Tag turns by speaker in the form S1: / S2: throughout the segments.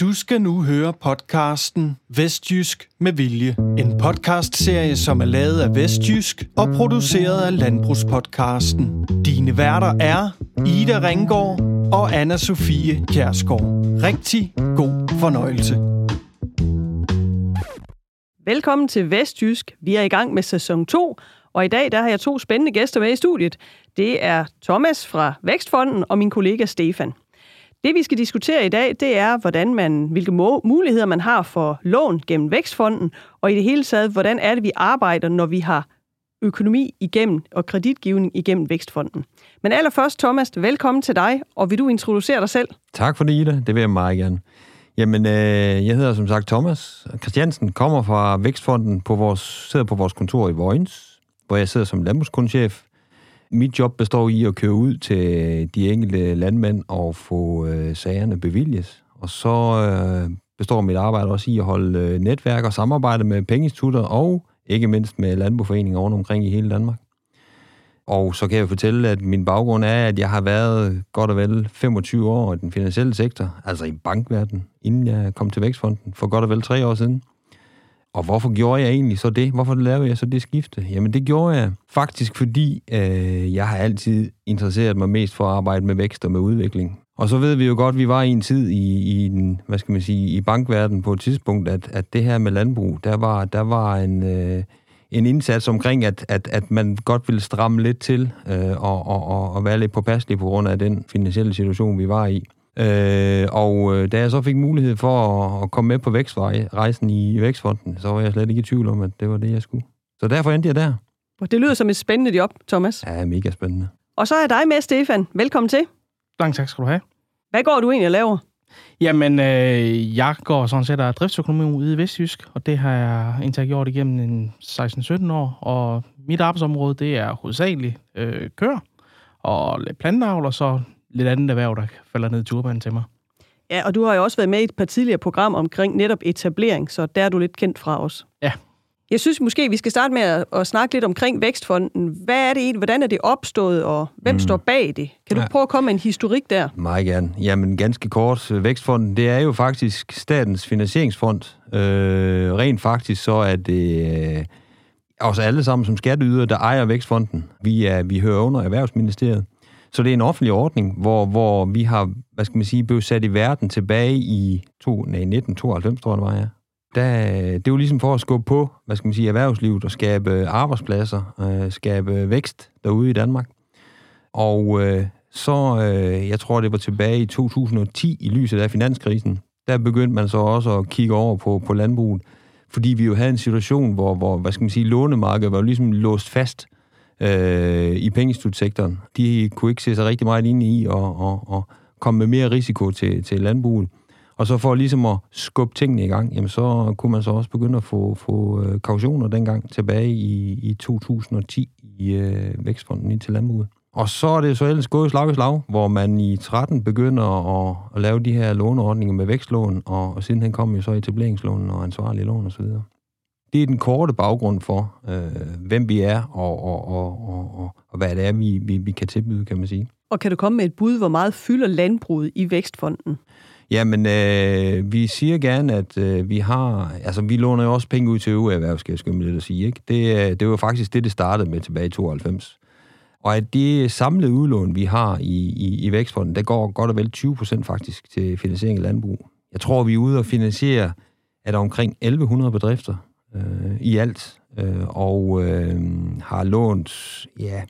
S1: Du skal nu høre podcasten Vestjysk med Vilje. En podcastserie, som er lavet af Vestjysk og produceret af Landbrugspodcasten. Dine værter er Ida Ringgaard og anna Sofie Kjærsgaard. Rigtig god fornøjelse.
S2: Velkommen til Vestjysk. Vi er i gang med sæson 2, og i dag der har jeg to spændende gæster med i studiet. Det er Thomas fra Vækstfonden og min kollega Stefan. Det vi skal diskutere i dag, det er, hvordan man, hvilke muligheder man har for lån gennem Vækstfonden, og i det hele taget, hvordan er det, vi arbejder, når vi har økonomi igennem og kreditgivning igennem Vækstfonden. Men allerførst, Thomas, velkommen til dig, og vil du introducere dig selv?
S3: Tak for det, Ida. Det vil jeg meget gerne. Jamen, øh, jeg hedder som sagt Thomas Christiansen, kommer fra Vækstfonden, på vores, sidder på vores kontor i Vojens, hvor jeg sidder som landbrugskundchef mit job består i at køre ud til de enkelte landmænd og få øh, sagerne bevilget. Og så øh, består mit arbejde også i at holde øh, netværk og samarbejde med pengeinstitutter og ikke mindst med landboforeninger rundt omkring i hele Danmark. Og så kan jeg fortælle, at min baggrund er, at jeg har været godt og vel 25 år i den finansielle sektor, altså i bankverdenen, inden jeg kom til Vækstfonden for godt og vel tre år siden. Og hvorfor gjorde jeg egentlig så det? Hvorfor lavede jeg så det skifte? Jamen det gjorde jeg faktisk, fordi øh, jeg har altid interesseret mig mest for at arbejde med vækst og med udvikling. Og så ved vi jo godt, at vi var i en tid i, i den, hvad skal man sige, i bankverdenen på et tidspunkt, at, at det her med landbrug, der var, der var en, øh, en indsats omkring, at, at, at man godt ville stramme lidt til øh, og, og, og, og være lidt påpasselig på grund af den finansielle situation, vi var i. Øh, og øh, da jeg så fik mulighed for at, at komme med på vækstrejsen i Vækstfonden, så var jeg slet ikke i tvivl om, at det var det, jeg skulle. Så derfor endte jeg der.
S2: Det lyder som et spændende job, Thomas.
S3: Ja, mega spændende.
S2: Og så er dig med, Stefan. Velkommen til.
S4: Mange tak skal du have.
S2: Hvad går du egentlig og laver?
S4: Jamen, øh, jeg går sådan set af driftsøkonomi ude i Vestjysk, og det har jeg indtil gjort igennem en 16-17 år. Og mit arbejdsområde, det er hovedsageligt øh, kør og planteavl, og så lidt andet erhverv, der falder ned i turbanen til mig.
S2: Ja, og du har jo også været med i et par tidligere program omkring netop etablering, så der er du lidt kendt fra os.
S4: Ja.
S2: Jeg synes måske, vi skal starte med at, at snakke lidt omkring Vækstfonden. Hvad er det egentlig? Hvordan er det opstået, og hvem mm. står bag det? Kan du ja. prøve at komme med en historik der?
S3: Meget gerne. Jamen, ganske kort. Vækstfonden, det er jo faktisk statens finansieringsfond. Øh, rent faktisk så er det... Øh, os alle sammen som skatteyder, der ejer Vækstfonden. Vi, er, vi hører under Erhvervsministeriet. Så det er en offentlig ordning, hvor, hvor vi har, hvad skal man sige, blevet sat i verden tilbage i to, nej, 1992, tror jeg det var, ja. Der, det er jo ligesom for at skubbe på, hvad skal man sige, erhvervslivet og skabe arbejdspladser, øh, skabe vækst derude i Danmark. Og øh, så, øh, jeg tror, det var tilbage i 2010, i lyset af finanskrisen, der begyndte man så også at kigge over på, på landbruget, fordi vi jo havde en situation, hvor, hvor hvad skal man sige, lånemarkedet var ligesom låst fast øh, i pengeinstitutsektoren. De kunne ikke se sig rigtig meget ind i og, og, og komme med mere risiko til, til landbruget. Og så for ligesom at skubbe tingene i gang, jamen så kunne man så også begynde at få, få øh, kautioner dengang tilbage i, i 2010 i øh, Vækstfonden ind til landbruget. Og så er det så ellers gået slag i slag, hvor man i 13 begynder at, at lave de her låneordninger med vækstlån, og, og sidenhen kom jo så etableringslån og ansvarlige lån osv det er den korte baggrund for, øh, hvem vi er, og, og, og, og, og, hvad det er, vi, vi, vi kan tilbyde, kan man sige.
S2: Og kan du komme med et bud, hvor meget fylder landbruget i Vækstfonden?
S3: Jamen, øh, vi siger gerne, at øh, vi har... Altså, vi låner jo også penge ud til øvrige erhverv, skal jeg lidt at sige. Ikke? Det, øh, det var faktisk det, det startede med tilbage i 92. Og at det samlede udlån, vi har i, i, i Vækstfonden, der går godt og vel 20 procent faktisk til finansiering af landbrug. Jeg tror, vi er ude og finansiere, at omkring 1100 bedrifter øh, i alt, øh, og øh, har lånt, ja,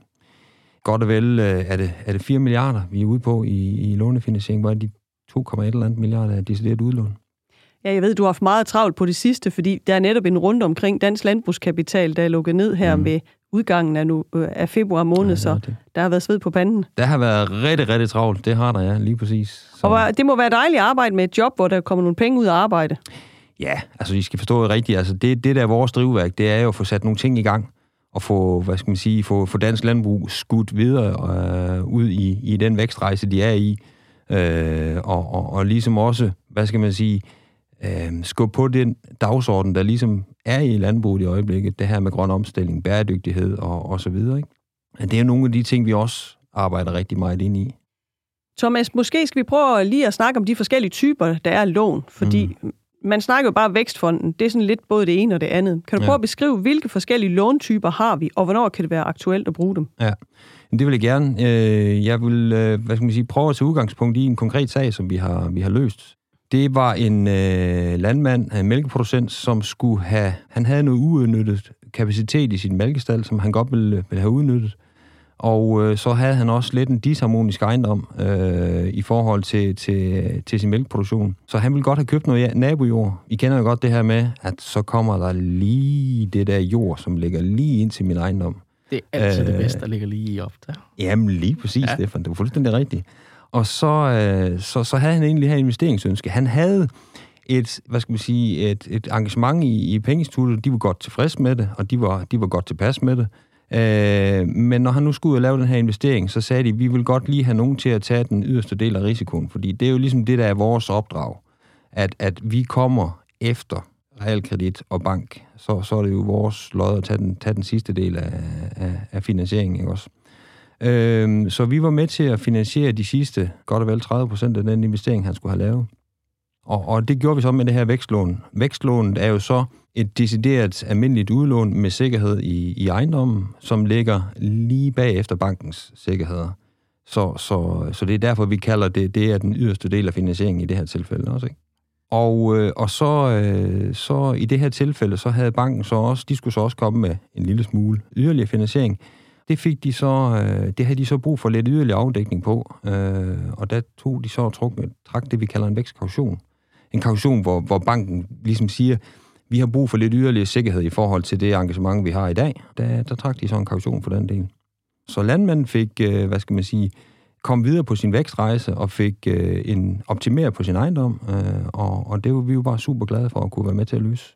S3: godt og vel, øh, er, det, er det 4 milliarder, vi er ude på i, i lånefinansiering, hvor er de 2,1 eller andet milliarder er decideret udlån.
S2: Ja, jeg ved, du har haft meget travlt på det sidste, fordi der er netop en runde omkring dansk landbrugskapital, der er lukket ned her mm. med udgangen af, nu, øh, af februar måned, ja, så det. der har været sved på panden.
S3: Der har været rigtig, rigtig travlt. Det har der, ja, lige præcis.
S2: Så. Og det må være dejligt at arbejde med et job, hvor der kommer nogle penge ud af arbejde.
S3: Ja, altså I skal forstå det rigtigt. Altså det, det der er vores drivværk, det er jo at få sat nogle ting i gang og få, hvad skal man sige, få, få dansk landbrug skudt videre øh, ud i, i den vækstrejse, de er i. Øh, og, og, og ligesom også, hvad skal man sige, øh, skubbe på den dagsorden, der ligesom er i landbruget i øjeblikket, det her med grøn omstilling, bæredygtighed og, og så videre. Ikke? Det er jo nogle af de ting, vi også arbejder rigtig meget ind i.
S2: Thomas, måske skal vi prøve lige at snakke om de forskellige typer, der er lån, fordi mm. Man snakker jo bare vækstfonden. Det er sådan lidt både det ene og det andet. Kan du ja. prøve at beskrive, hvilke forskellige låntyper har vi, og hvornår kan det være aktuelt at bruge dem?
S3: Ja, det vil jeg gerne. Øh, jeg vil øh, hvad skal man sige, prøve at tage udgangspunkt i en konkret sag, som vi har, vi har løst. Det var en øh, landmand, en mælkeproducent, som skulle have, han havde noget uudnyttet kapacitet i sin mælkestal, som han godt ville, ville have udnyttet. Og øh, så havde han også lidt en disharmonisk ejendom øh, i forhold til, til, til sin mælkeproduktion. Så han ville godt have købt noget nabojord. I kender jo godt det her med, at så kommer der lige det der jord, som ligger lige ind til min ejendom.
S4: Det er altid øh, det bedste, der ligger lige i op der.
S3: Jamen lige præcis, ja. Stefan. Det var fuldstændig rigtigt. Og så, øh, så, så havde han egentlig her investeringsønske. Han havde et, hvad skal man sige, et, et engagement i, i pengeinstituttet. De var godt tilfreds med det, og de var, de var godt tilpas med det. Øh, men når han nu skulle ud og lave den her investering, så sagde de, vi vil godt lige have nogen til at tage den yderste del af risikoen, fordi det er jo ligesom det, der er vores opdrag, at, at vi kommer efter realkredit og bank, så, så er det jo vores lod at tage den, tage den sidste del af, af, af finansieringen, ikke også? Øhm, så vi var med til at finansiere de sidste godt og vel 30 procent af den investering, han skulle have lavet. Og, og det gjorde vi så med det her vækstlån. Vækstlånet er jo så et decideret almindeligt udlån med sikkerhed i, i ejendommen, som ligger lige bag efter bankens sikkerheder. Så, så, så det er derfor, vi kalder det, det er den yderste del af finansieringen i det her tilfælde også. Ikke? Og, øh, og så, øh, så i det her tilfælde, så havde banken så også, de skulle så også komme med en lille smule yderligere finansiering. Det fik de så, øh, det havde de så brug for lidt yderligere afdækning på, øh, og der tog de så og truk, trak det, vi kalder en vækstkaution. En kaution, hvor, hvor banken ligesom siger, vi har brug for lidt yderligere sikkerhed i forhold til det engagement, vi har i dag. Der, der trak de så en kaution for den del. Så landmanden fik, øh, hvad skal man sige, kom videre på sin vækstrejse og fik øh, en optimere på sin ejendom, øh, og, og det var vi jo bare super glade for at kunne være med til at løse.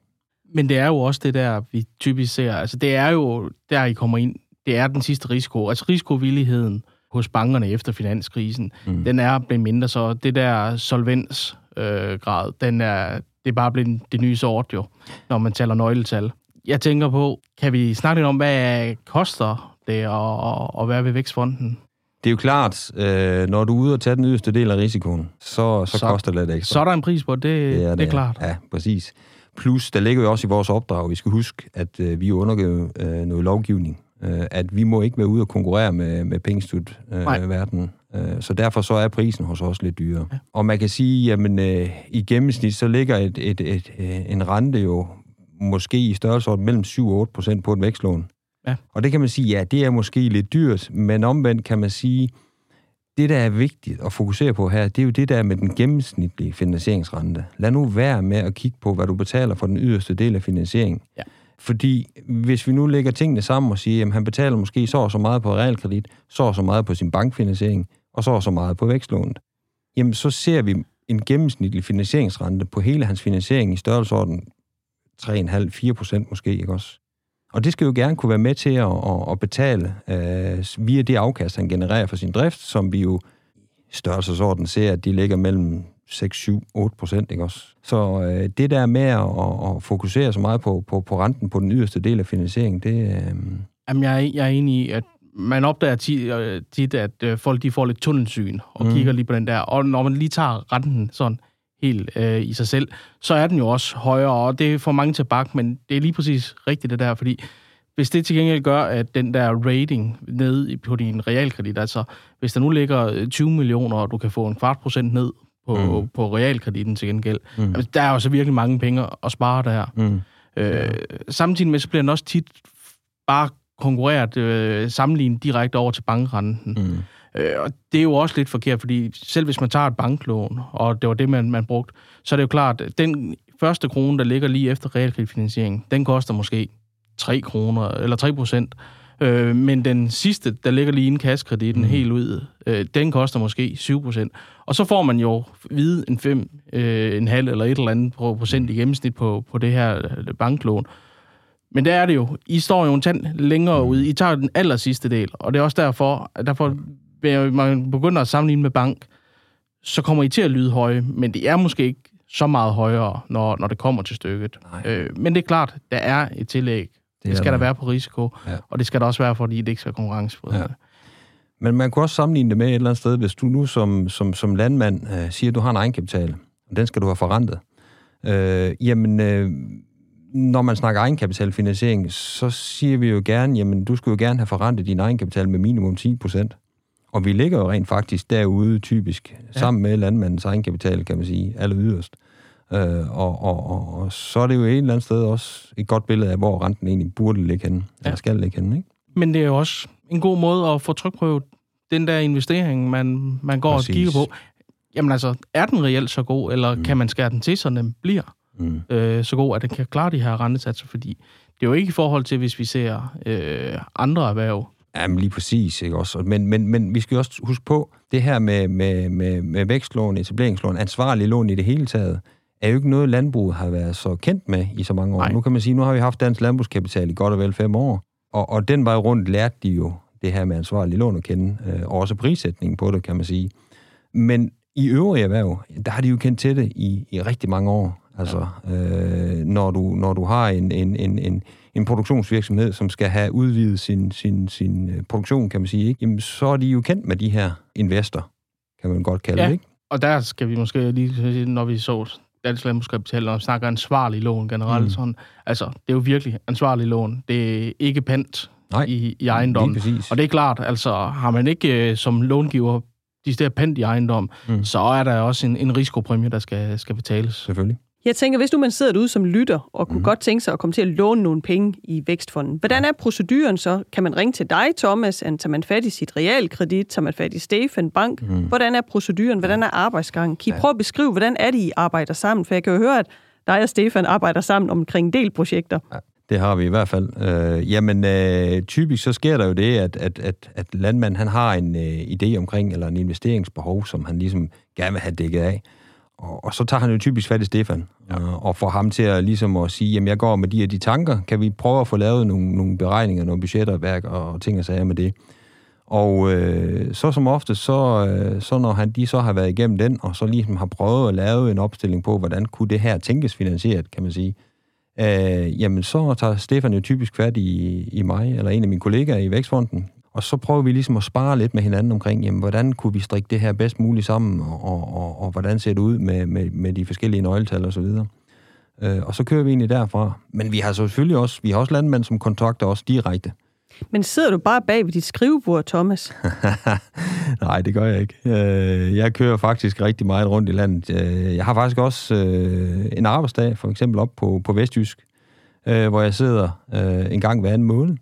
S4: Men det er jo også det der, vi typisk ser. Altså det er jo der, I kommer ind. Det er den sidste risiko. Altså risikovilligheden hos bankerne efter finanskrisen, mm. den er blevet mindre, så det der solvensgrad, øh, den er, det er bare blevet det nye sort jo, når man taler nøgletal. Jeg tænker på, kan vi snakke lidt om, hvad koster det at, at være ved Vækstfonden?
S3: Det er jo klart, øh, når du er ude og tage den yderste del af risikoen, så, så, så koster det lidt ekstra.
S4: Så er der en pris på det, det, er, det, det er klart.
S3: Ja, præcis. Plus, der ligger jo også i vores opdrag, vi skal huske, at øh, vi er undergivet øh, noget lovgivning. Øh, at vi må ikke være ude og konkurrere med, med pengestut-verdenen. Øh, øh, så derfor så er prisen hos os lidt dyrere. Ja. Og man kan sige, jamen øh, i gennemsnit, så ligger et, et, et, øh, en rente jo måske i størrelsesorden mellem 7 og 8 procent på et vækstlån. Ja. Og det kan man sige, ja, det er måske lidt dyrt, men omvendt kan man sige, det, der er vigtigt at fokusere på her, det er jo det der med den gennemsnitlige finansieringsrente. Lad nu være med at kigge på, hvad du betaler for den yderste del af finansieringen. Ja. Fordi hvis vi nu lægger tingene sammen og siger, at han betaler måske så og så meget på realkredit, så og så meget på sin bankfinansiering, og så og så meget på vækstlånet, jamen så ser vi en gennemsnitlig finansieringsrente på hele hans finansiering i størrelsesorden 3,5-4 procent måske, ikke også? Og det skal jo gerne kunne være med til at, at, at betale øh, via det afkast, han genererer for sin drift, som vi jo i størrelsesorden ser, at de ligger mellem 6, 7, 8 procent, ikke også? Så øh, det der med at, at fokusere så meget på, på, på renten på den yderste del af finansieringen, det... Øh...
S4: Jamen, jeg er, jeg er enig i, at man opdager tit, øh, tit at øh, folk de får lidt tunnelsyn og mm. kigger lige på den der. Og når man lige tager renten sådan helt øh, i sig selv, så er den jo også højere, og det får mange tilbage, men det er lige præcis rigtigt det der, fordi hvis det til gengæld gør, at den der rating ned på din realkredit, altså hvis der nu ligger 20 millioner, og du kan få en kvart procent ned på, mm. på realkreditten til gengæld, mm. altså, der er jo så virkelig mange penge at spare der. Mm. Øh, samtidig med, så bliver den også tit bare konkurreret, øh, sammenlignet direkte over til bankrenten. Mm. Øh, og det er jo også lidt forkert, fordi selv hvis man tager et banklån, og det var det, man, man brugte, så er det jo klart, at den første krone, der ligger lige efter realkreditfinansiering, den koster måske 3 kroner, eller 3 procent. Øh, men den sidste, der ligger lige inden kaskreditten mm. helt ud, øh, den koster måske 7 procent. Og så får man jo vide en 5, øh, en halv eller et eller andet procent i gennemsnit på, på det her øh, banklån. Men der er det jo. I står jo en tand længere mm. ude. I tager den aller sidste del. Og det er også derfor, at derfor man begynder at sammenligne med bank, så kommer I til at lyde høje, men det er måske ikke så meget højere, når, når det kommer til stykket. Øh, men det er klart, der er et tillæg. Det, det skal der være på risiko, ja. og det skal der også være, fordi det ikke skal konkurrence på. Ja.
S3: Men man kunne også sammenligne det med et eller andet sted, hvis du nu som, som, som landmand øh, siger, at du har en egenkapital, og den skal du have forrentet. Øh, jamen, øh, når man snakker egenkapitalfinansiering, så siger vi jo gerne, jamen du skulle jo gerne have forrentet din egenkapital med minimum 10 procent. Og vi ligger jo rent faktisk derude typisk, ja. sammen med landmandens egenkapital, kan man sige, alle yderst. Øh, og, og, og, og så er det jo et eller andet sted også et godt billede af, hvor renten egentlig burde ligge henne, ja. eller skal ligge henne, ikke?
S4: Men det er jo også en god måde at få trykprøvet den der investering, man, man går Præcis. og kigger på. Jamen altså, er den reelt så god, eller mm. kan man skære den til, så den bliver mm. øh, så god, at den kan klare de her rentesatser? Fordi det er jo ikke i forhold til, hvis vi ser øh, andre erhverv.
S3: Jamen lige præcis, ikke også? Men, men, men vi skal også huske på, det her med, med, med, med vækstlån, etableringslån, ansvarlig lån i det hele taget, er jo ikke noget, landbruget har været så kendt med i så mange år. Nej. Nu kan man sige, nu har vi haft dansk landbrugskapital i godt og vel fem år, og, og den vej rundt lærte de jo det her med ansvarlig lån at kende, øh, og også prissætningen på det, kan man sige. Men i øvrige erhverv, der har de jo kendt til det i, i rigtig mange år. Altså, øh, når, du, når du har en, en, en, en, en produktionsvirksomhed, som skal have udvidet sin, sin, sin øh, produktion, kan man sige, ikke? Jamen, så er de jo kendt med de her investor, kan man godt kalde ja. det, ikke?
S4: og der skal vi måske lige, når vi så dansk landbrugskapital, når vi snakker ansvarlig lån generelt, mm. sådan, altså, det er jo virkelig ansvarlig lån. Det er ikke pant Nej, i, i ejendom. Og det er klart, altså, har man ikke øh, som långiver de steder pant i ejendom, mm. så er der også en, en risikopræmie, der skal, skal betales.
S3: Selvfølgelig.
S2: Jeg tænker, hvis nu man sidder derude som lytter, og kunne mm. godt tænke sig at komme til at låne nogle penge i Vækstfonden, hvordan er proceduren så? Kan man ringe til dig, Thomas? Tager man fat i sit realkredit? Tager man fat i Stefan Bank? Mm. Hvordan er proceduren? Hvordan er arbejdsgangen? Kan I ja. prøve at beskrive, hvordan er det, I arbejder sammen? For jeg kan jo høre, at dig og Stefan arbejder sammen omkring delprojekter. Ja.
S3: Det har vi i hvert fald. Øh, jamen, øh, typisk så sker der jo det, at, at, at, at landmanden han har en øh, idé omkring, eller en investeringsbehov, som han ligesom gerne vil have dækket af. Og, og så tager han jo typisk fat i Stefan, ja. øh, og får ham til at, ligesom at sige, jamen jeg går med de her de tanker, kan vi prøve at få lavet nogle, nogle beregninger, nogle budgetterværk og ting og sager med det. Og øh, så som ofte, så, øh, så når han, de så har været igennem den, og så ligesom har prøvet at lave en opstilling på, hvordan kunne det her tænkes finansieret, kan man sige, øh, jamen så tager Stefan jo typisk fat i, i mig, eller en af mine kollegaer i Vækstfonden, og så prøver vi ligesom at spare lidt med hinanden omkring, jamen, hvordan kunne vi strikke det her bedst muligt sammen, og, og, og, og hvordan ser det ud med, med, med de forskellige nøgletal og så videre. Øh, og så kører vi egentlig derfra. Men vi har selvfølgelig også, vi har også landmænd, som kontakter os direkte.
S2: Men sidder du bare bag ved dit skrivebord, Thomas?
S3: Nej, det gør jeg ikke. Øh, jeg kører faktisk rigtig meget rundt i landet. Øh, jeg har faktisk også øh, en arbejdsdag, for eksempel op på, på Vestjysk, hvor jeg sidder en gang hver anden måned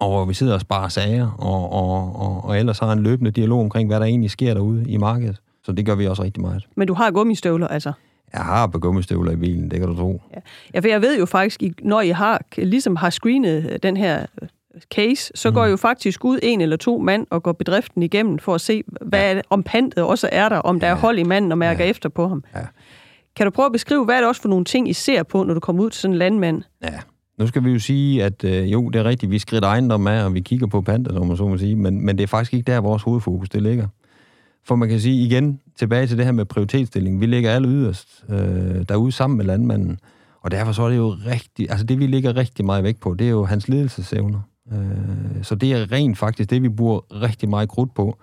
S3: og hvor vi sidder og sparer sager, og, og, og, og ellers har en løbende dialog omkring, hvad der egentlig sker derude i markedet. Så det gør vi også rigtig meget.
S2: Men du har gummistøvler, altså?
S3: Jeg har på gummistøvler i bilen, det kan du tro.
S2: Ja, ja for jeg ved jo faktisk, når I har, ligesom har screenet den her case, så mm. går jo faktisk ud en eller to mand og går bedriften igennem for at se, hvad ja. om pantet også er der, om der ja. er hold i manden og mærker ja. efter på ham. Ja. Kan du prøve at beskrive, hvad er det også for nogle ting, I ser på, når du kommer ud til sådan en landmand?
S3: Ja, nu skal vi jo sige, at øh, jo, det er rigtigt, vi skrider ejendom af, og vi kigger på panter, som man så må sige, men, men det er faktisk ikke der, vores hovedfokus det ligger. For man kan sige igen, tilbage til det her med prioritetsstilling, vi ligger alle yderst øh, derude sammen med landmanden, og derfor så er det jo rigtig, altså det vi ligger rigtig meget vægt på, det er jo hans ledelsesevner. Øh, så det er rent faktisk det, vi bruger rigtig meget krudt på,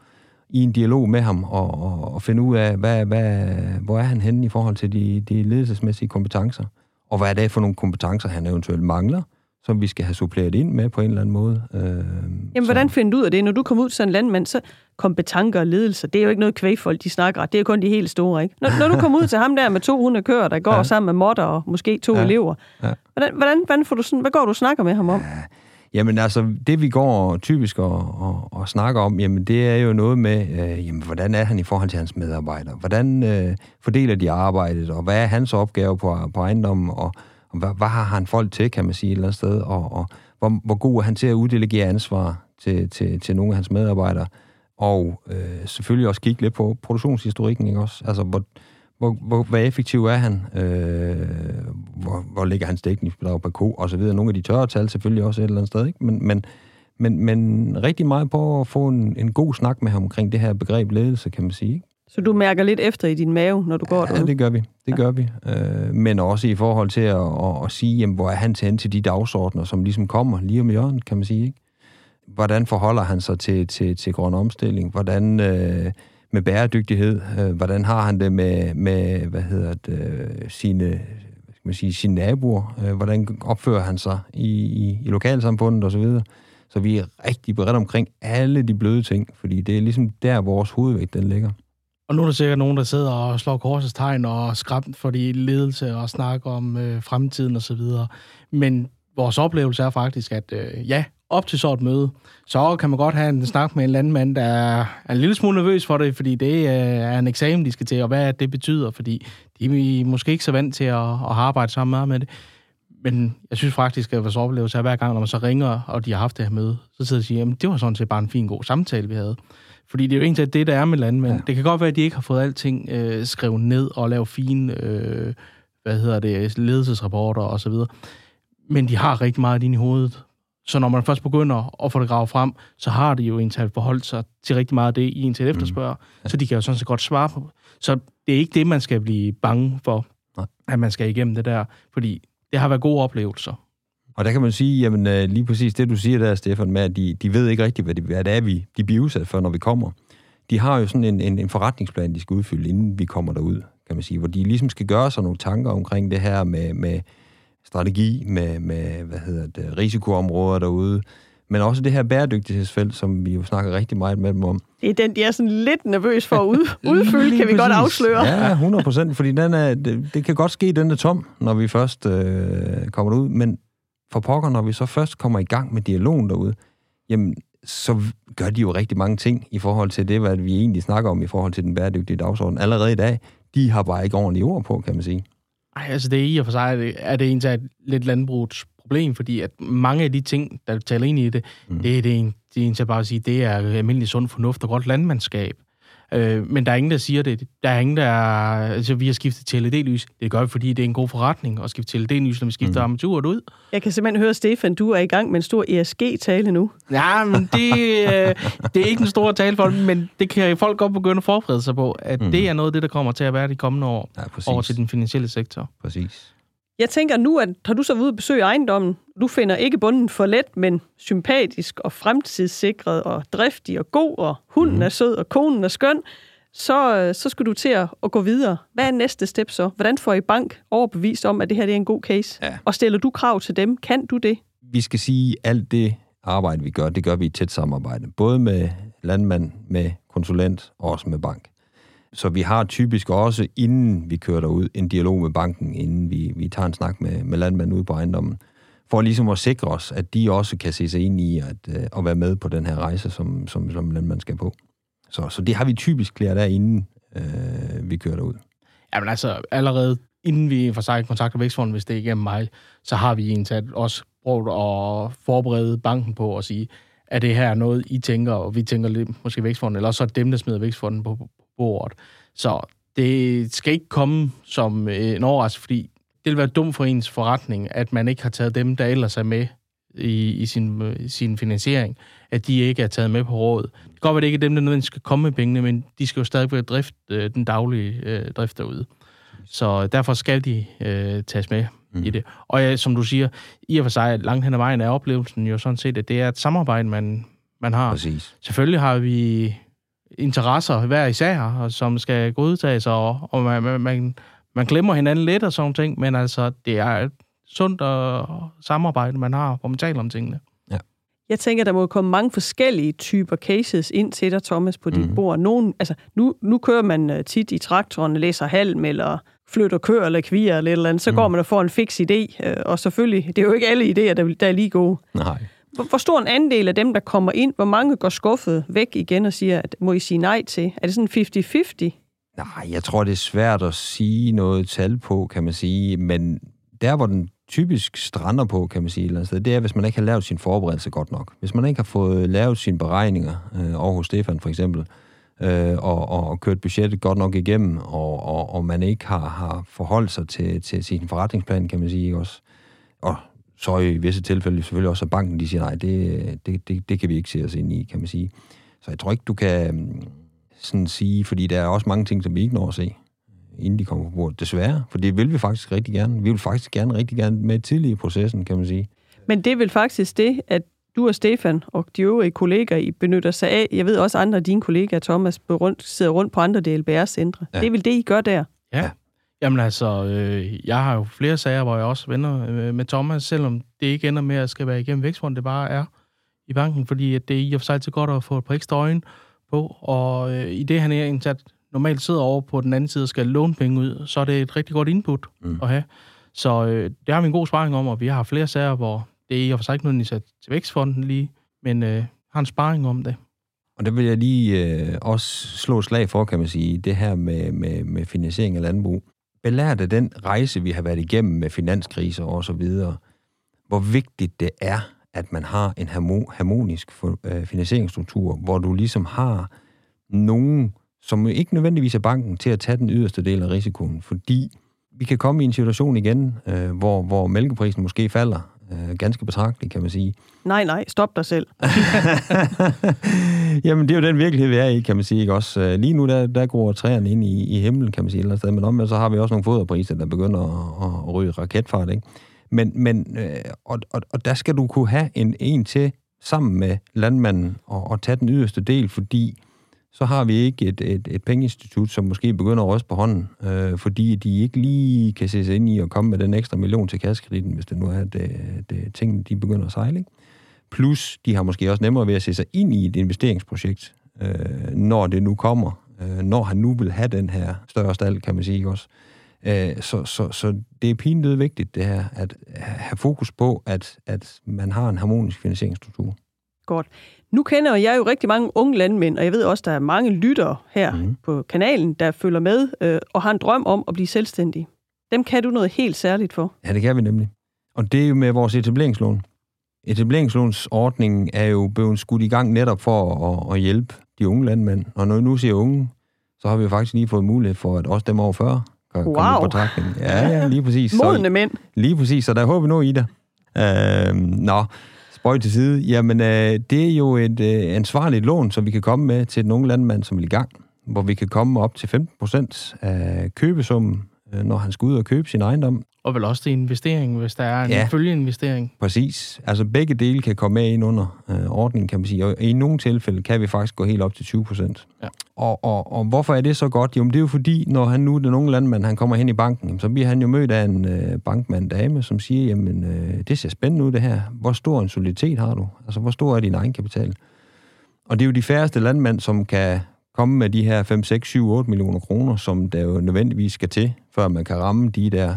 S3: i en dialog med ham, og, og, og finde ud af, hvad, hvad, hvor er han henne i forhold til de, de ledelsesmæssige kompetencer og hvad er det for nogle kompetencer, han eventuelt mangler, som vi skal have suppleret ind med på en eller anden måde. Øh,
S2: Jamen, så. hvordan finder du ud af det? Når du kommer ud til en landmand, så kompetencer og ledelse, det er jo ikke noget kvægfolk, de snakker Det er jo kun de helt store, ikke? Når, når du kommer ud til ham der med 200 kører, der går ja. sammen med motter og måske to ja. elever, ja. Hvordan, hvordan, hvordan får du sådan, hvad går du og snakker med ham om? Ja.
S3: Jamen altså, det vi går typisk og, og, og snakker om, jamen det er jo noget med, øh, jamen, hvordan er han i forhold til hans medarbejdere? Hvordan øh, fordeler de arbejdet, og hvad er hans opgave på, på ejendommen, og, og hvad, hvad har han folk til, kan man sige et eller andet sted, og, og hvor, hvor god er han til at uddelegere ansvar til, til, til nogle af hans medarbejdere? Og øh, selvfølgelig også kigge lidt på produktionshistorikken, ikke også? Altså, hvor, hvor, hvor, hvor effektiv er han? Øh, hvor, hvor ligger hans dækningsbidrag per ko? Og så videre. Nogle af de tørre tal selvfølgelig også et eller andet sted, ikke? Men, men, men, men rigtig meget på at få en, en god snak med ham omkring det her begreb ledelse, kan man sige. Ikke?
S2: Så du mærker lidt efter i din mave, når du går
S3: derude? Ja, det gør vi. Det gør vi. Øh, men også i forhold til at, at, at sige, jamen, hvor er han til til de dagsordner, som ligesom kommer lige om hjørnet, kan man sige. Ikke? hvordan forholder han sig til, til, til grøn omstilling? Hvordan øh, med bæredygtighed? Øh, hvordan har han det med, med hvad hedder det, sine, hvad skal man sige, sine naboer? Øh, hvordan opfører han sig i, i, i lokalsamfundet osv.? Så, så vi er rigtig beredt omkring alle de bløde ting, fordi det er ligesom der, vores hovedvægt den ligger.
S4: Og nu er der sikkert nogen, der sidder og slår korsets tegn og skræmt for de ledelse og snakker om øh, fremtiden og så videre. Men vores oplevelse er faktisk, at øh, ja, op til så et møde, så kan man godt have en snak med en landmand, der er en lille smule nervøs for det, fordi det er en eksamen, de skal til, og hvad det betyder, fordi de er måske ikke så vant til at, at arbejde sammen med det. Men jeg synes faktisk, at vores oplevelse er hver gang, når man så ringer, og de har haft det her møde, så sidder de og siger, at det var sådan set bare en fin, god samtale, vi havde. Fordi det er jo egentlig det, der er med landmænd. Ja. Det kan godt være, at de ikke har fået alting øh, skrevet ned og lavet fine øh, hvad hedder det, ledelsesrapporter og så videre. Men de har rigtig meget ind i hovedet. Så når man først begynder at få det gravet frem, så har de jo egentlig forholdt sig til rigtig meget af det, i en til efterspørger. Mm. Ja. Så de kan jo sådan set godt svare på. Så det er ikke det, man skal blive bange for, Nej. at man skal igennem det der. Fordi det har været gode oplevelser.
S3: Og der kan man sige, jamen øh, lige præcis det, du siger der, Stefan, med at de, de ved ikke rigtigt, hvad, de, hvad det er, vi, de bliver udsat for, når vi kommer. De har jo sådan en, en, en forretningsplan, de skal udfylde, inden vi kommer derud, kan man sige, hvor de ligesom skal gøre sig nogle tanker omkring det her med, med strategi, med, med hvad hedder det, risikoområder derude, men også det her bæredygtighedsfelt, som vi jo snakker rigtig meget med dem om.
S2: Det er den, de er sådan lidt nervøs for at ud, udfylde, kan vi godt afsløre.
S3: Ja, 100 procent, fordi den er, det, det kan godt ske, den er tom, når vi først øh, kommer ud, men for pokker, når vi så først kommer i gang med dialogen derude, jamen, så gør de jo rigtig mange ting i forhold til det, hvad vi egentlig snakker om i forhold til den bæredygtige dagsorden. Allerede i dag, de har bare ikke ordentligt ord på, kan man sige.
S4: Ej, altså det er i og for sig, er det, er det egentlig et lidt landbrugets problem, fordi at mange af de ting, der taler ind i det, mm. det er det, en, det er egentlig bare at sige, det er almindelig sund fornuft og godt landmandskab. Øh, men der er ingen, der siger det. Der er ingen, der... Altså, vi har skiftet til LED-lys. Det gør vi, fordi det er en god forretning at skifte til LED-lys, når vi skifter mm. armaturet ud.
S2: Jeg kan simpelthen høre, Stefan, du er i gang med en stor ESG-tale nu.
S4: Ja, men det, øh, det er ikke en stor tale for men det kan folk godt begynde at forberede sig på, at mm. det er noget af det, der kommer til at være de kommende år ja, over til den finansielle sektor.
S3: Præcis.
S2: Jeg tænker nu, at har du så ude og besøge ejendommen, du finder ikke bunden for let, men sympatisk og fremtidssikret og driftig og god, og hunden mm. er sød, og konen er skøn, så, øh, så skal du til at, at gå videre. Hvad er næste step så? Hvordan får I bank overbevist om, at det her det er en god case? Ja. Og stiller du krav til dem? Kan du det?
S3: Vi skal sige, at alt det arbejde, vi gør, det gør vi i tæt samarbejde. Både med landmand, med konsulent og også med bank. Så vi har typisk også, inden vi kører derud, en dialog med banken, inden vi, vi tager en snak med, med landmanden ude på ejendommen, for ligesom at sikre os, at de også kan se sig ind i at, øh, at være med på den her rejse, som, som, som landmanden skal på. Så, så det har vi typisk klædt af, inden øh, vi kører derud.
S4: Jamen altså, allerede inden vi for sig kontakter Vækstfonden, hvis det er mig, så har vi egentlig også prøvet at forberede banken på at sige, at det her er noget, I tænker, og vi tænker lidt, måske Vækstfonden, eller så er det dem, der smider Vækstfonden på bordet. Så det skal ikke komme som en overraskelse, fordi det vil være dumt for ens forretning, at man ikke har taget dem, der ellers er med i, i sin, sin finansiering, at de ikke er taget med på råd. Det kan godt være, det ikke er dem, der nødvendigvis skal komme med pengene, men de skal jo stadig være drift, øh, den daglige øh, drift derude. Så derfor skal de øh, tages med mm. i det. Og ja, som du siger, i og for sig, langt hen ad vejen er oplevelsen jo sådan set, at det er et samarbejde, man, man har.
S3: Præcis.
S4: Selvfølgelig har vi interesser hver især, som skal godtages, og, og man, man, man glemmer hinanden lidt og sådan ting, men altså, det er et sundt og samarbejde, man har, hvor man taler om tingene.
S3: Ja.
S2: Jeg tænker, der må komme mange forskellige typer cases ind til dig, Thomas, på dit mm. bord. Nogen, altså, nu, nu kører man øh, tit i traktoren, læser halm, eller flytter kør eller kvier eller et eller andet, så mm. går man og får en fix idé. Øh, og selvfølgelig, det er jo ikke alle idéer, der, der er lige gode.
S3: Nej.
S2: Hvor, hvor stor en andel af dem, der kommer ind, hvor mange går skuffet væk igen og siger, at må I sige nej til? Er det sådan 50-50?
S3: Nej, jeg tror, det er svært at sige noget tal på, kan man sige, men der, hvor den typisk strander på, kan man sige, eller sted, det er, hvis man ikke har lavet sin forberedelse godt nok. Hvis man ikke har fået lavet sine beregninger øh, over hos Stefan for eksempel, øh, og, og, og kørt budgettet godt nok igennem, og, og, og man ikke har, har forholdt sig til, til sin forretningsplan, kan man sige også. Og så i visse tilfælde selvfølgelig også, at banken de siger, nej, det, det, det, det kan vi ikke se os ind i, kan man sige. Så jeg tror ikke, du kan mm, sådan sige, fordi der er også mange ting, som vi ikke når at se, inden de kommer på bordet, desværre. For det vil vi faktisk rigtig gerne. Vi vil faktisk gerne rigtig gerne med tidligt i processen, kan man sige.
S2: Men det er vel faktisk det, at du og Stefan og de øvrige kolleger, I benytter sig af. Jeg ved også, andre af dine kollegaer, Thomas, rundt, sidder rundt på andre DLBR-centre. Ja. Det er vel det, I gør der?
S4: Ja. Jamen altså, øh, jeg har jo flere sager, hvor jeg også vender øh, med Thomas, selvom det ikke ender med at skal være igennem vækstfonden, det bare er i banken, fordi at det er i og for sig altid godt at få et par ekstra øjne på, og øh, i det han er indsat normalt sidder over på den anden side og skal låne penge ud, så er det et rigtig godt input mm. at have. Så øh, det har vi en god sparring om, og vi har flere sager, hvor det er i og for sig ikke nødvendigvis til vækstfonden lige, men øh, har en sparring om det.
S3: Og det vil jeg lige øh, også slå slag for, kan man sige, det her med, med, med finansiering af landbrug. Belært af den rejse, vi har været igennem med finanskriser og så videre, hvor vigtigt det er, at man har en harmonisk øh, finansieringsstruktur, hvor du ligesom har nogen, som ikke nødvendigvis er banken, til at tage den yderste del af risikoen, fordi vi kan komme i en situation igen, øh, hvor, hvor mælkeprisen måske falder øh, ganske betragteligt, kan man sige.
S2: Nej, nej, stop dig selv.
S3: Jamen, det er jo den virkelighed, vi er i, kan man sige. Ikke? Også, øh, lige nu, der, der går træerne ind i, i himlen, kan man sige, eller sted, men omvendt, så har vi også nogle foderpriser, der begynder at, at ryge raketfart, ikke? Men, men øh, og, og, og der skal du kunne have en, en til sammen med landmanden og, og tage den yderste del, fordi så har vi ikke et, et, et pengeinstitut, som måske begynder at ryste på hånden, øh, fordi de ikke lige kan se sig ind i at komme med den ekstra million til kaskrediten, hvis det nu er det, det øh, øh, ting, de begynder at sejle. Ikke? Plus, de har måske også nemmere ved at se sig ind i et investeringsprojekt, øh, når det nu kommer, øh, når han nu vil have den her større stald, kan man sige også. Øh, så, så, så det er pinligt vigtigt, det her, at have fokus på, at, at man har en harmonisk finansieringsstruktur.
S2: Godt. Nu kender jeg jo rigtig mange unge landmænd, og jeg ved også, der er mange lyttere her mm. på kanalen, der følger med øh, og har en drøm om at blive selvstændig. Dem kan du noget helt særligt for.
S3: Ja, det kan vi nemlig. Og det er jo med vores etableringslån. Etableringslånsordningen er jo blevet skudt i gang netop for at, at hjælpe de unge landmænd. Og når vi nu siger unge, så har vi jo faktisk lige fået mulighed for, at også dem over 40
S2: kan wow. komme
S3: på betragtning. Ja, ja, lige præcis.
S2: Modne mænd.
S3: Lige præcis, så der håber vi nu i det. Øh, nå, spøj til side. Jamen, øh, det er jo et øh, ansvarligt lån, som vi kan komme med til den unge landmand, som vil i gang, hvor vi kan komme op til 15 procent af købesummen, når han skal ud og købe sin ejendom.
S4: Og vel også til investering, hvis der er en ja, følgeinvestering.
S3: Præcis. Altså begge dele kan komme med ind under øh, ordningen, kan man sige. Og i nogle tilfælde kan vi faktisk gå helt op til 20 procent. Ja. Og, og, og hvorfor er det så godt? Jo, det er jo fordi, når han nu, den unge landmand, han kommer hen i banken, så bliver han jo mødt af en øh, bankmand dame, som siger, jamen, øh, det ser spændende ud det her. Hvor stor en soliditet har du? Altså, hvor stor er din egenkapital? Og det er jo de færreste landmænd, som kan komme med de her 5, 6, 7, 8 millioner kroner, som der jo nødvendigvis skal til, før man kan ramme de der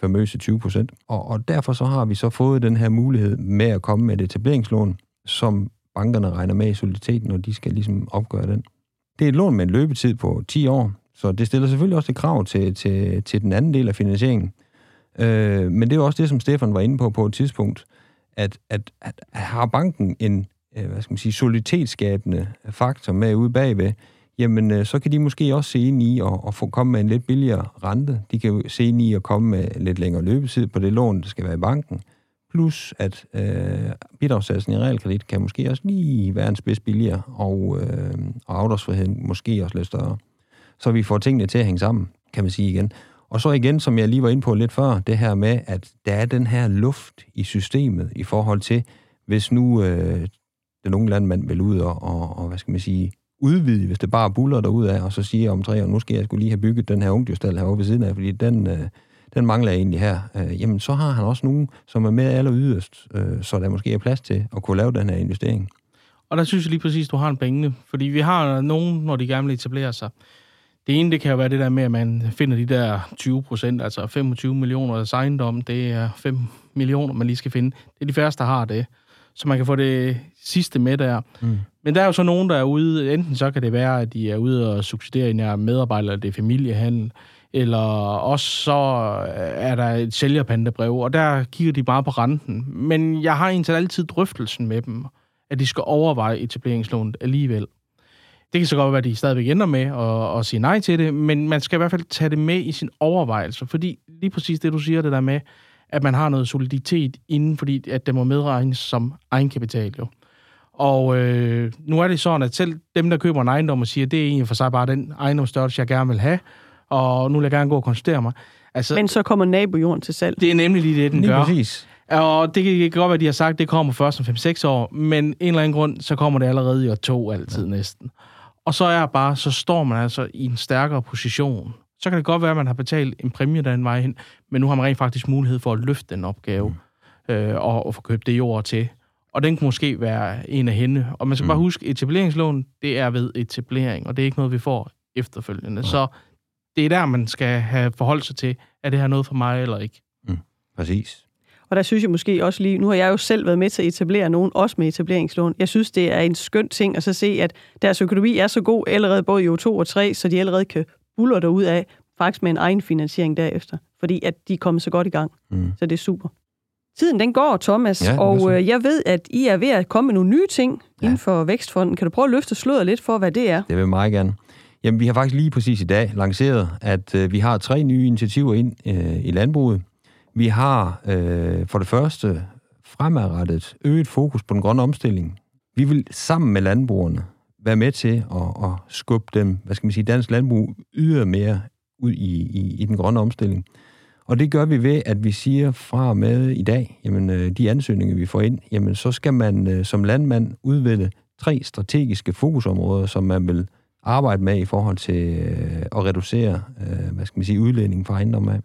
S3: famøse 20 procent. Og, og derfor så har vi så fået den her mulighed med at komme med et etableringslån, som bankerne regner med i soliditeten, når de skal ligesom opgøre den. Det er et lån med en løbetid på 10 år, så det stiller selvfølgelig også et krav til, til, til den anden del af finansieringen. Øh, men det er også det, som Stefan var inde på på et tidspunkt, at, at, at har banken en øh, hvad skal man sige, soliditetsskabende faktor med ude bagved, jamen øh, så kan de måske også se ind i at, at få komme med en lidt billigere rente. De kan se ind i at komme med lidt længere løbetid på det lån, der skal være i banken. Plus at øh, bidragssatsen i realkredit kan måske også lige være en spids billigere, og, øh, og afdragsfriheden måske også lidt større. Så vi får tingene til at hænge sammen, kan man sige igen. Og så igen, som jeg lige var inde på lidt før, det her med, at der er den her luft i systemet i forhold til, hvis nu øh, den unge landmand vil ud og, og, og hvad skal man sige, udvide, hvis det bare buller derud af, og så siger om tre år, nu skal jeg skulle lige have bygget den her ungdyrstal herovre ved siden af, fordi den, øh, den mangler jeg egentlig her. Øh, jamen, så har han også nogen, som er med aller yderst, øh, så der måske er plads til at kunne lave den her investering.
S4: Og der synes jeg lige præcis, du har en pengene, fordi vi har nogen, når de gerne vil etablere sig. Det ene, det kan jo være det der med, at man finder de der 20 procent, altså 25 millioner af ejendom, det er 5 millioner, man lige skal finde. Det er de færreste, der har det så man kan få det sidste med der. Mm. Men der er jo så nogen, der er ude, enten så kan det være, at de er ude og subsidiere en medarbejder, eller det er familiehandel, eller også så er der et sælgerpandebrev, og der kigger de bare på renten. Men jeg har indtil altid drøftelsen med dem, at de skal overveje etableringslånet alligevel. Det kan så godt være, at de stadigvæk ender med at, at sige nej til det, men man skal i hvert fald tage det med i sin overvejelse, fordi lige præcis det, du siger, det der med, at man har noget soliditet inden, fordi at det må medregnes som egenkapital jo. Og øh, nu er det sådan, at selv dem, der køber en ejendom og siger, at det er egentlig for sig bare den ejendomsstørrelse, jeg gerne vil have, og nu vil jeg gerne gå og konstatere mig.
S2: Altså, Men så kommer nabojorden til salg.
S4: Det er nemlig lige det, den lige gør.
S3: Præcis.
S4: Og det kan godt være, at de har sagt, at det kommer først om 5-6 år, men en eller anden grund, så kommer det allerede i år to altid ja. næsten. Og så er bare, så står man altså i en stærkere position. Så kan det godt være, at man har betalt en præmie den vej hen, men nu har man rent faktisk mulighed for at løfte den opgave mm. øh, og, og få købt det jord til. Og den kan måske være en af hende. Og man skal mm. bare huske, etableringslån, det er ved etablering, og det er ikke noget, vi får efterfølgende. Ja. Så det er der, man skal have forholdt sig til, er det her noget for mig eller ikke?
S3: Mm. Præcis.
S2: Og der synes jeg måske også lige, nu har jeg jo selv været med til at etablere nogen, også med etableringslån. Jeg synes, det er en skøn ting at så se, at deres økonomi er så god allerede både i år 2 og 3, så de allerede kan buller ud af, faktisk med en egen finansiering derefter. Fordi at de er kommet så godt i gang. Mm. Så det er super. Tiden den går, Thomas, ja, og øh, jeg ved, at I er ved at komme med nogle nye ting ja. inden for Vækstfonden. Kan du prøve at løfte sløret lidt for, hvad det er?
S3: Det vil jeg meget gerne. Jamen, vi har faktisk lige præcis i dag lanceret, at øh, vi har tre nye initiativer ind øh, i landbruget. Vi har øh, for det første fremadrettet øget fokus på den grønne omstilling. Vi vil sammen med landbrugerne være med til at, at skubbe dem, hvad skal man sige, dansk landbrug yderligere mere ud i, i, i den grønne omstilling. Og det gør vi ved, at vi siger fra med i dag, jamen øh, de ansøgninger, vi får ind, jamen så skal man øh, som landmand udvælge tre strategiske fokusområder, som man vil arbejde med i forhold til øh, at reducere, hvad skal man sige, udledningen fra ejendomme af.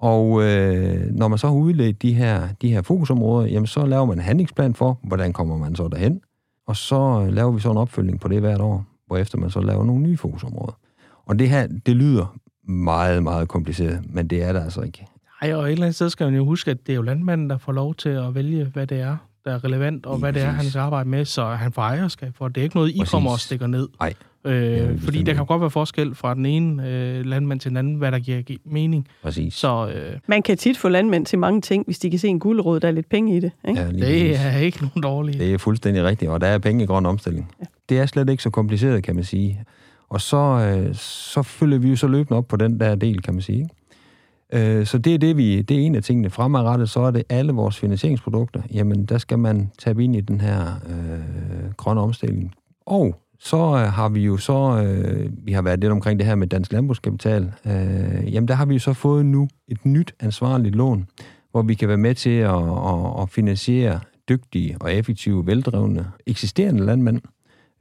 S3: Og øh, når man så har udledt de her, de her fokusområder, jamen så laver man en handlingsplan for, hvordan kommer man så derhen. Og så laver vi så en opfølgning på det hvert år, hvorefter man så laver nogle nye fokusområder. Og det her, det lyder meget, meget kompliceret, men det er det altså ikke.
S4: Nej, og et eller andet sted skal man jo huske, at det er jo landmanden, der får lov til at vælge, hvad det er, der er relevant, og hvad det er, han skal arbejde med, så han får ejerskab for. Det er ikke noget, I præcis. kommer og stikker ned.
S3: Nej.
S4: Øh, fordi der kan godt være forskel fra den ene øh, landmand til den anden, hvad der giver mening.
S3: Præcis.
S4: Så, øh,
S2: Man kan tit få landmænd til mange ting, hvis de kan se en guldråd, der er lidt penge i det. Ikke? Ja,
S4: det er ikke nogen dårlige.
S3: Det er fuldstændig rigtigt, og der er penge i grøn omstilling. Ja. Det er slet ikke så kompliceret, kan man sige. Og så, øh, så følger vi jo så løbende op på den der del, kan man sige. Ikke? Øh, så det er, det, vi, det er en af tingene. Fremadrettet, så er det alle vores finansieringsprodukter. Jamen, der skal man tage ind i den her øh, grønne omstilling. Og så øh, har vi jo så, øh, vi har været lidt omkring det her med dansk landbrugskapital, øh, jamen der har vi jo så fået nu et nyt ansvarligt lån, hvor vi kan være med til at, at, at finansiere dygtige og effektive, veldrevne eksisterende landmænd,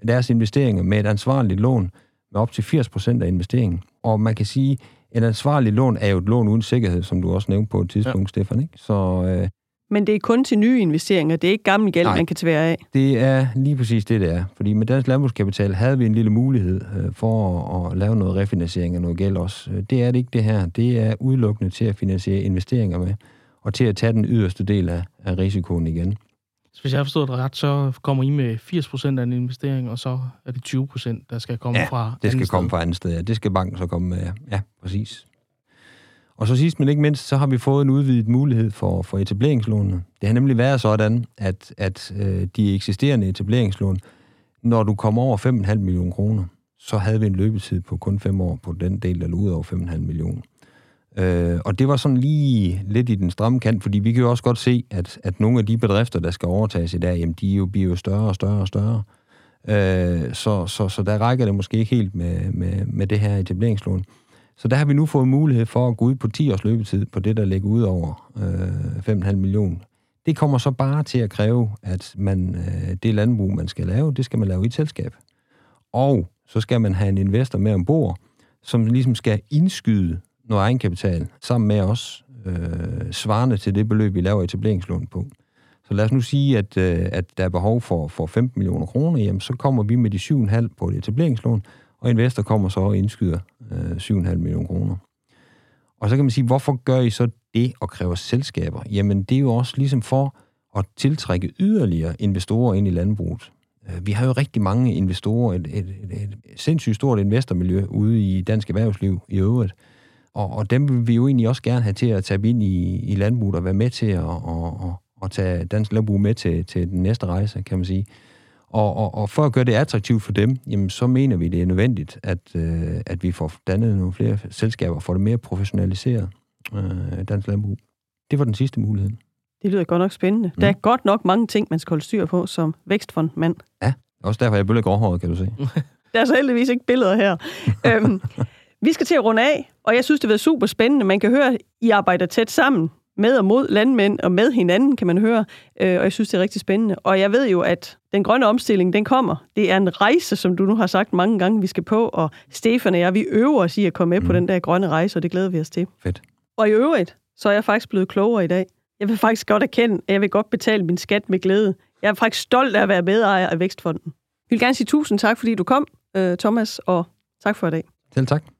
S3: deres investeringer med et ansvarligt lån, med op til 80% af investeringen. Og man kan sige, at et ansvarligt lån er jo et lån uden sikkerhed, som du også nævnte på et tidspunkt, ja. Stefan. Ikke? Så, øh,
S2: men det er kun til nye investeringer, det er ikke gammel gæld, man kan tvære af?
S3: det er lige præcis det, det er. Fordi med Dansk Landbrugskapital havde vi en lille mulighed øh, for at, at lave noget refinansiering af noget gæld også. Øh, det er det ikke det her. Det er udelukkende til at finansiere investeringer med, og til at tage den yderste del af, af risikoen igen.
S4: Så hvis jeg har forstået det ret, så kommer I med 80% af en investering, og så er det 20%, der skal komme
S3: ja,
S4: fra
S3: det skal komme fra andet sted. Ja. Det skal banken så komme med. Ja, ja præcis. Og så sidst, men ikke mindst, så har vi fået en udvidet mulighed for, for etableringslånene. Det har nemlig været sådan, at, at øh, de eksisterende etableringslån, når du kommer over 5,5 millioner kroner, så havde vi en løbetid på kun 5 år på den del, der lå ud over 5,5 millioner. Øh, og det var sådan lige lidt i den stramme kant, fordi vi kan jo også godt se, at, at nogle af de bedrifter, der skal overtages i dag, jamen, de jo, bliver jo større og større og større. Øh, så, så, så der rækker det måske ikke helt med, med, med det her etableringslån. Så der har vi nu fået mulighed for at gå ud på 10 års løbetid på det, der ligger ud over øh, 5,5 millioner. Det kommer så bare til at kræve, at man, øh, det landbrug, man skal lave, det skal man lave i et selskab. Og så skal man have en investor med ombord, som ligesom skal indskyde noget egenkapital sammen med os, øh, svarende til det beløb, vi laver etableringslån på. Så lad os nu sige, at, øh, at der er behov for, for 15 millioner kroner, jamen så kommer vi med de 7,5 på et etableringslån, og investor kommer så og indskyder øh, 7,5 millioner kroner. Og så kan man sige, hvorfor gør I så det og kræver selskaber? Jamen, det er jo også ligesom for at tiltrække yderligere investorer ind i landbruget. Øh, vi har jo rigtig mange investorer, et, et, et, et sindssygt stort investormiljø ude i dansk erhvervsliv i øvrigt. Og, og dem vil vi jo egentlig også gerne have til at tage ind i, i landbruget og være med til at, og, og, og tage dansk landbrug med til, til den næste rejse, kan man sige. Og, og, og for at gøre det attraktivt for dem, jamen, så mener vi, det er nødvendigt, at, øh, at vi får dannet nogle flere selskaber, for det mere professionaliseret øh, dansk landbrug. Det var den sidste mulighed.
S2: Det lyder godt nok spændende. Mm. Der er godt nok mange ting, man skal holde styr på som vækstfondmand.
S3: Ja, også derfor er jeg bølge gråhåret, kan du se.
S2: der er så heldigvis ikke billeder her. øhm, vi skal til at runde af, og jeg synes, det har været super spændende. Man kan høre, I arbejder tæt sammen med og mod landmænd og med hinanden, kan man høre. Øh, og jeg synes, det er rigtig spændende. Og jeg ved jo, at den grønne omstilling, den kommer. Det er en rejse, som du nu har sagt mange gange, vi skal på. Og Stefan og jeg, vi øver os i at komme med mm. på den der grønne rejse, og det glæder vi os til.
S3: Fedt.
S2: Og i øvrigt, så er jeg faktisk blevet klogere i dag. Jeg vil faktisk godt erkende, at jeg vil godt betale min skat med glæde. Jeg er faktisk stolt af at være medejer af Vækstfonden. Jeg vil gerne sige tusind tak, fordi du kom, øh, Thomas, og tak for i dag.
S3: Selv tak.